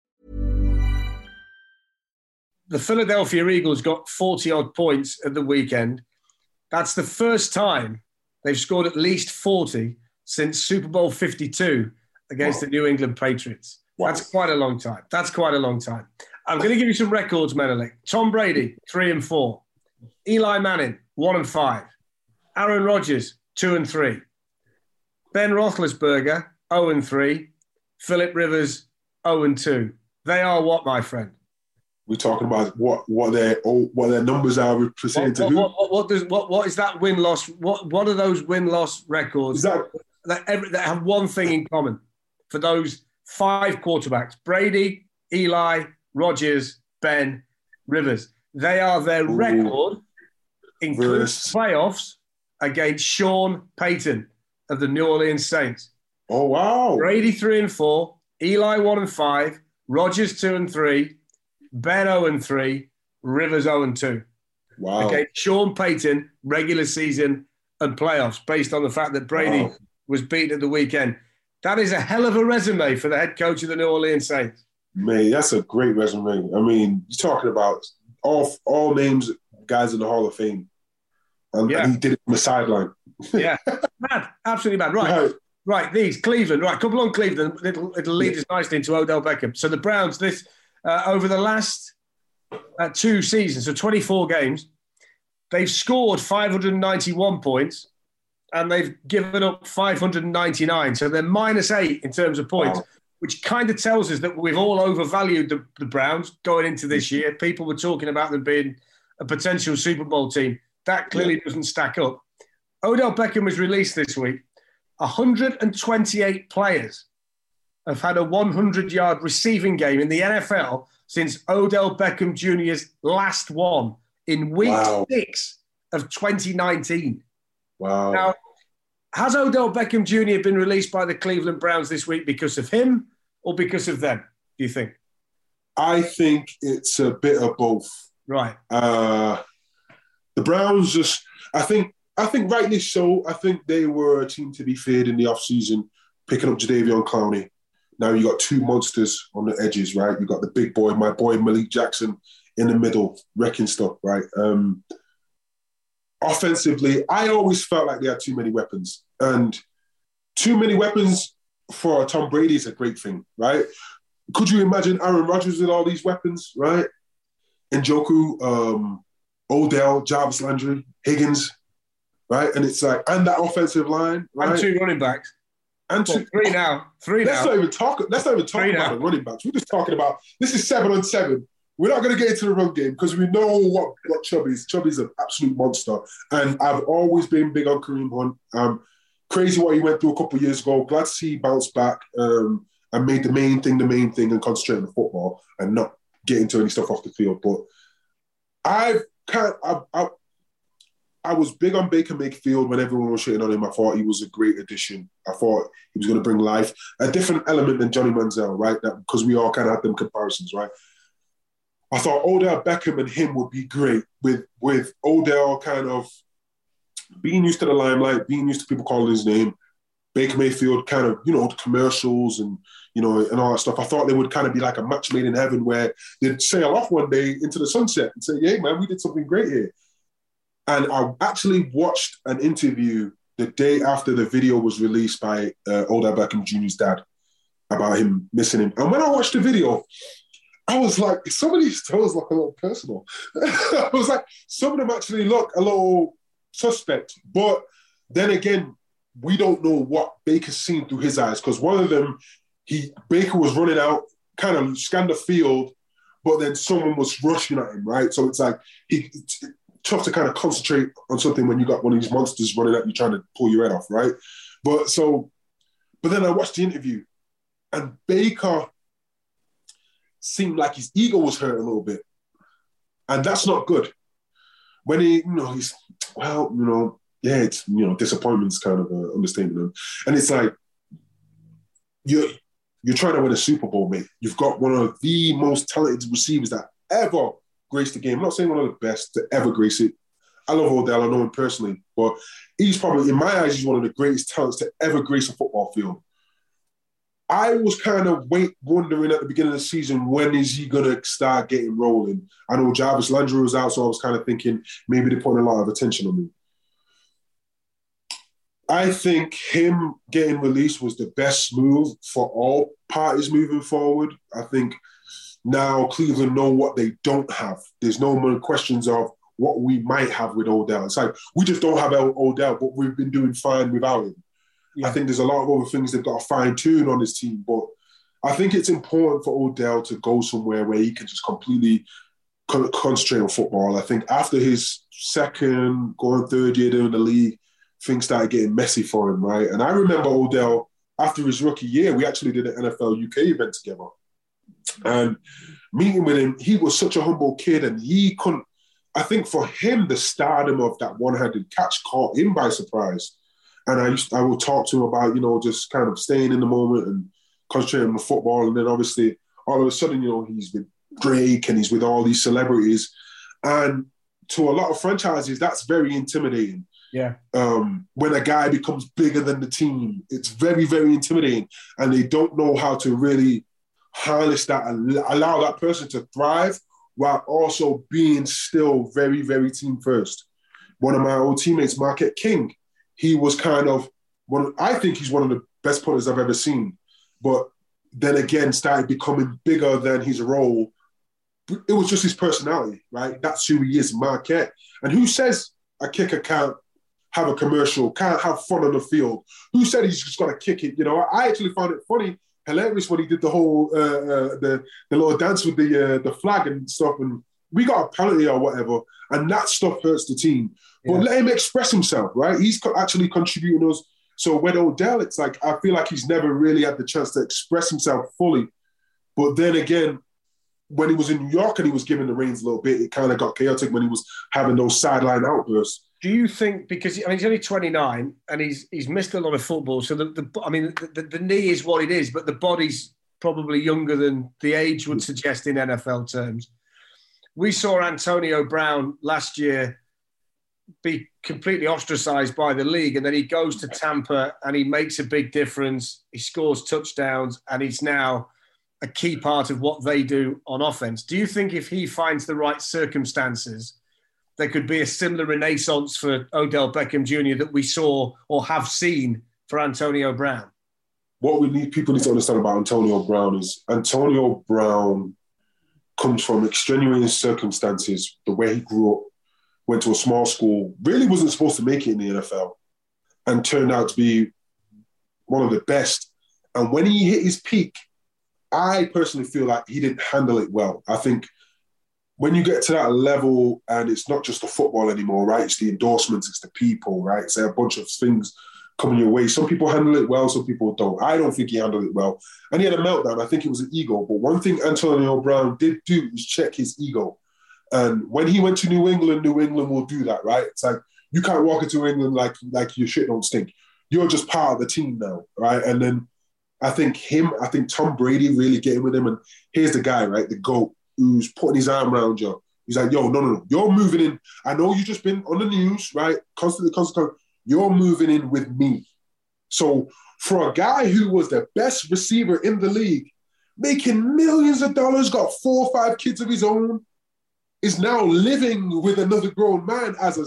S1: The Philadelphia Eagles got 40 odd points at the weekend. That's the first time they've scored at least 40 since Super Bowl 52 against the New England Patriots. That's quite a long time. That's quite a long time. I'm going to give you some records, Menelik. Tom Brady, three and four. Eli Manning, one and five. Aaron Rodgers, two and three. Ben Roethlisberger, 0 and three. Philip Rivers, 0 and two. They are what, my friend?
S2: We're talking about what what their oh, what their numbers are percentage
S1: What,
S2: to
S1: what, what, what, does, what, what is that win loss? What, what are those win loss records
S2: that
S1: that, every, that have one thing in common for those five quarterbacks Brady, Eli, Rodgers, Ben, Rivers. They are their
S2: Ooh.
S1: record, including playoffs, against Sean Payton of the New Orleans Saints.
S2: oh wow.
S1: Brady three and four, Eli one and five, Rodgers two and three, Ben 0 and three, Rivers 0 and two
S2: Wow.
S1: against Sean Payton, regular season and playoffs, based on the fact that Brady
S2: Wow.
S1: was beaten at the weekend. That is a hell of a resume for the head coach of the New Orleans Saints.
S2: Man, that's a great resume. I mean, you're talking about all all names, guys in the Hall of Fame. And,
S1: Yeah.
S2: and he did it from the sideline.
S1: Yeah, [laughs] mad, absolutely mad. Right,
S2: Right.
S1: right. These Cleveland, right. Couple on Cleveland. It'll, it'll lead us nicely into Odell Beckham. So the Browns, this uh, over the last uh, two seasons, so 24 games, they've scored 591 points, and they've given up 599. So they're minus eight in terms of points.
S2: Wow.
S1: Which kind of tells us that we've all overvalued the, the Browns going into this year. People were talking about them being a potential Super Bowl team. That clearly doesn't stack up. Odell Beckham was released this week. 128 players have had a 100 yard receiving game in the NFL since Odell Beckham Jr.'s last one in week
S2: Wow.
S1: six of 2019.
S2: Wow.
S1: Now, has Odell Beckham Jr. been released by the Cleveland Browns this week because of him or because of them, do you think?
S2: I think it's a bit of both.
S1: Right.
S2: Uh, the Browns just, I think, I think rightly so. I think they were a team to be feared in the offseason, picking up Jadeveon Clowney. Now you got two monsters on the edges, right? You got the big boy, my boy Malik Jackson, in the middle, wrecking stuff, right? Um, offensively, I always felt like they had too many weapons, and too many weapons for Tom Brady is a great thing, right? Could you imagine Aaron Rodgers with all these weapons, right? Njoku, um, Odell, Jarvis Landry, Higgins, right? And it's like, and that offensive line, right?
S1: And two running backs.
S2: And
S1: Well,
S2: two-
S1: three now. Three
S2: Let's
S1: now.
S2: not even talk. Let's not even talk
S1: Three
S2: about
S1: now.
S2: the running backs. We're just talking about this is seven on seven. We're not going to get into the run game because we know what what Chubb is. Chubb is an absolute monster, and I've always been big on Kareem Hunt. Um, crazy what he went through a couple of years ago. Glad to see he bounced back um, and made the main thing the main thing and concentrate on the football and not get into any stuff off the field. But I've kind of, I, I, I was big on Baker Mayfield when everyone was shitting on him. I thought he was a great addition. I thought he was going to bring life, a different element than Johnny Manziel, right? Because we all kind of had them comparisons, right? I thought Odell Beckham and him would be great with with Odell kind of being used to the limelight, being used to people calling his name. Baker Mayfield kind of, you know, commercials and you know and all that stuff. I thought they would kind of be like a match made in heaven where they'd sail off one day into the sunset and say, "Hey, man, we did something great here." And I actually watched an interview the day after the video was released by uh, Odell Beckham Jr.'s dad. about him missing him. And when I watched the video, I was like, some of these throws look a little personal. [laughs] I was like, some of them actually look a little suspect. But then again, we don't know what Baker's seen through his eyes because one of them, he Baker was running out, kind of scanned the field, but then someone was rushing at him, right? So it's like he tough to kind of concentrate on something when you got one of these monsters running at you trying to pull your head off, right? But so, but then I watched the interview, and Baker seemed like his ego was hurt a little bit, and that's not good. When he, you know, he's well, you know, yeah, it's you know, disappointment's kind of an understatement, and it's like you're you're trying to win a Super Bowl, mate. You've got one of the most talented receivers that ever graced the game. I'm not saying one of the best to ever grace it. I love Odell. I know him personally, but he's probably, in my eyes, he's one of the greatest talents to ever grace a football field. I was kind of wait, wondering at the beginning of the season when is he to start getting rolling. I know Jarvis Landry was out, so I was kind of thinking maybe they're putting a lot of attention on him. I think him getting released was the best move for all parties moving forward. I think now Cleveland know what they don't have. There's no more questions of what we might have with Odell. It's like we just don't have Odell, but we've been doing fine without him. Yeah. I think there's a lot of other things they've got to fine tune on this team, but I think it's important for Odell to go somewhere where he can just completely concentrate on football. I think after his second, going third year in the league, things started getting messy for him, right? And I remember Odell after his rookie year, we actually did an NFL UK event together. And meeting with him, he was such a humble kid, and he couldn't. I think for him, the stardom of that one-handed catch caught him by surprise. And I used, I will talk to him about, you know, just kind of staying in the moment and concentrating on the football. And then obviously, all of a sudden, you know, he's with Drake and he's with all these celebrities. And to a lot of franchises, that's very intimidating.
S1: Yeah.
S2: Um, when a guy becomes bigger than the team, it's very, very intimidating. And they don't know how to really harness that and allow that person to thrive while also being still very, very team first. One of my old teammates, Marquette King, he was kind of one. Of, I think he's one of the best punters I've ever seen. But then again, started becoming bigger than his role. It was just his personality, right? That's who he is, Marquette. And who says a kicker can't have a commercial, can't have fun on the field? Who said he's just going to kick it? You know, I actually found it funny, hilarious when he did the whole uh, uh, the the little dance with the uh, the flag and stuff, and we got a penalty or whatever, and that stuff hurts the team. But yeah. let him express himself, right? He's actually contributing us. So with Odell, it's like I feel like he's never really had the chance to express himself fully. But then again, when he was in New York and he was given the reins a little bit, it kind of got chaotic when he was having those sideline outbursts.
S1: Do you think because I mean he's only 29 and he's he's missed a lot of football, so the, the I mean the, the knee is what it is, but the body's probably younger than the age would suggest in NFL terms. We saw Antonio Brown last year be completely ostracized by the league, and then he goes to Tampa and he makes a big difference. He scores touchdowns, and he's now a key part of what they do on offense. Do you think if he finds the right circumstances, there could be a similar renaissance for Odell Beckham Jr. that we saw or have seen for Antonio Brown?
S2: What we need people need to understand about Antonio Brown is Antonio Brown comes from extenuating circumstances. The way he grew up, went to a small school, really wasn't supposed to make it in the NFL, and turned out to be one of the best. And when he hit his peak, I personally feel like he didn't handle it well. I think when you get to that level and it's not just the football anymore, right? It's the endorsements, it's the people, right? It's a bunch of things coming your way. Some people handle it well, some people don't. I don't think he handled it well. And he had a meltdown. I think it was an ego. But one thing Antonio Brown did do was check his ego. And when he went to New England, New England will do that, right? It's like you can't walk into England like like your shit don't stink. You're just part of the team now, right? And then I think him, I think Tom Brady really getting with him. And here's the guy, right? The GOAT who's putting his arm around you. He's like, yo, no, no, no. You're moving in. I know you've just been on the news, right? Constantly, constantly. You're moving in with me. So for a guy who was the best receiver in the league, making millions of dollars, got four or five kids of his own, is now living with another grown man as a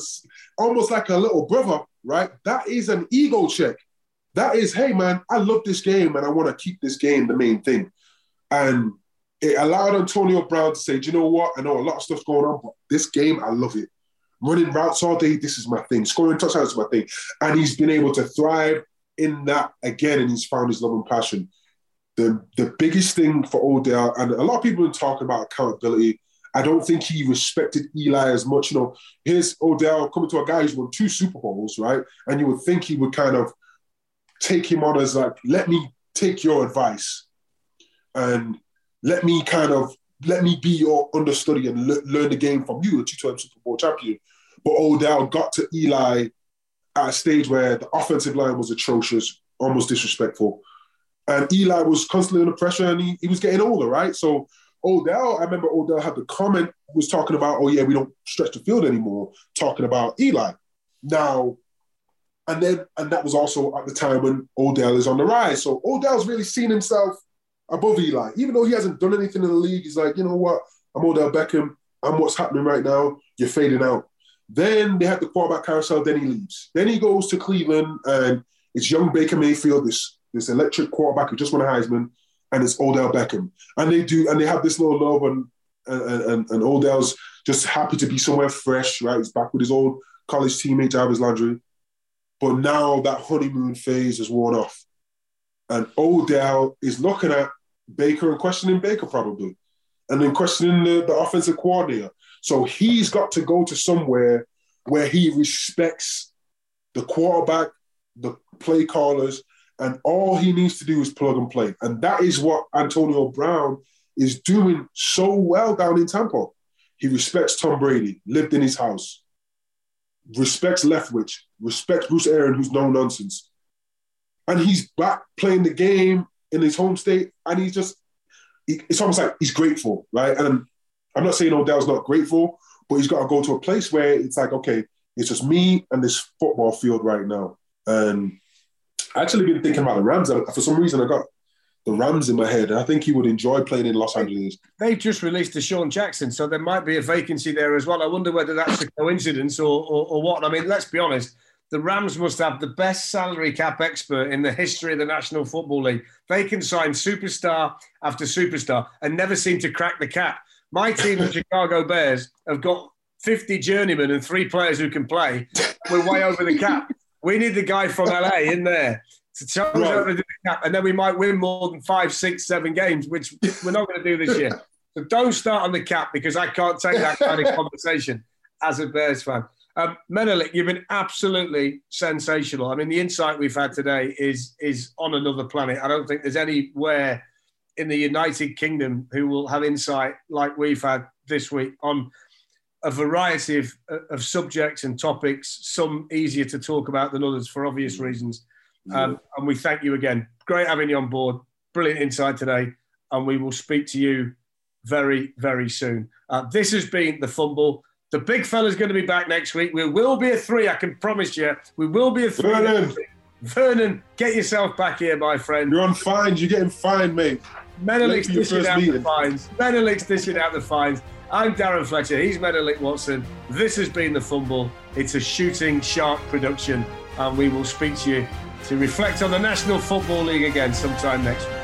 S2: almost like a little brother, right? That is an ego check. That is, hey man, I love this game and I want to keep this game the main thing. And it allowed Antonio Brown to say, Do you know what? I know a lot of stuff's going on, but this game, I love it. Running routes all day, this is my thing. Scoring touchdowns is my thing. And he's been able to thrive in that again, and he's found his love and passion. The, the biggest thing for Odell, and a lot of people are talking about accountability. I don't think he respected Eli as much. You know, here's Odell coming to a guy who's won two Super Bowls, right? And you would think he would kind of take him on as like, let me take your advice and let me kind of let me be your understudy and le- learn the game from you, a two-time Super Bowl champion. But Odell got to Eli at a stage where the offensive line was atrocious, almost disrespectful. And Eli was constantly under pressure and he, he was getting older, right? So Odell, I remember Odell had the comment, was talking about, oh yeah, we don't stretch the field anymore, talking about Eli. Now, and then, and that was also at the time when Odell is on the rise. So Odell's really seen himself above Eli. Even though he hasn't done anything in the league, he's like, you know what? I'm Odell Beckham. I'm what's happening right now. You're fading out. Then they have the quarterback carousel. Then he leaves. Then he goes to Cleveland, and it's young Baker Mayfield, this this electric quarterback who just won a Heisman, and it's Odell Beckham. And they do, and they have this little love, and and and, and Odell's just happy to be somewhere fresh, right? He's back with his old college teammate Jarvis Landry. But now that honeymoon phase is worn off. And Odell is looking at Baker and questioning Baker probably, and then questioning the, the offensive coordinator. So he's got to go to somewhere where he respects the quarterback, the play callers, and all he needs to do is plug and play. And that is what Antonio Brown is doing so well down in Tampa. He respects Tom Brady, lived in his house, respects Leftwich, respects Bruce Arians, who's no nonsense. And he's back playing the game in his home state, and he's just, he, it's almost like he's grateful, right? And I'm not saying Odell's not grateful, but he's got to go to a place where it's like, okay, it's just me and this football field right now. And I actually been thinking about the Rams. For some reason, I got the Rams in my head. And I think he would enjoy playing in Los Angeles.
S1: They've just released DeSean Jackson, so there might be a vacancy there as well. I wonder whether that's a coincidence or, or, or what. I mean, let's be honest. The Rams must have the best salary cap expert in the history of the National Football League. They can sign superstar after superstar and never seem to crack the cap. My team, the [laughs] Chicago Bears, have got 50 journeymen and three players who can play. We're way over the cap. We need the guy from LA in there to tell us how to do the cap, and then we might win more than five, six, seven games, which we're not going to do this year. So don't start on the cap because I can't take that kind of [laughs] conversation as a Bears fan. Um, Menelik, you've been absolutely sensational. I mean, the insight we've had today is is on another planet. I don't think there's anywhere in the United Kingdom who will have insight like we've had this week on a variety of, of subjects and topics, some easier to talk about than others for obvious reasons. Um, and we thank you again. Great having you on board. Brilliant insight today. And we will speak to you very, very soon. Uh, this has been The Fumble. The big fella's going to be back next week. We will be a three, I can promise you. We will be a three.
S2: Vernon,
S1: Vernon get yourself back here, my friend.
S2: you're on fines. You're getting fined, mate.
S1: Menelik's
S2: Late for your
S1: dishing out the fines. Menelik's dishing out the fines. I'm Darren Fletcher. He's Menelik Watson. This has been The Fumble. It's a shooting shark production, and we will speak to you to reflect on the National Football League again sometime next week.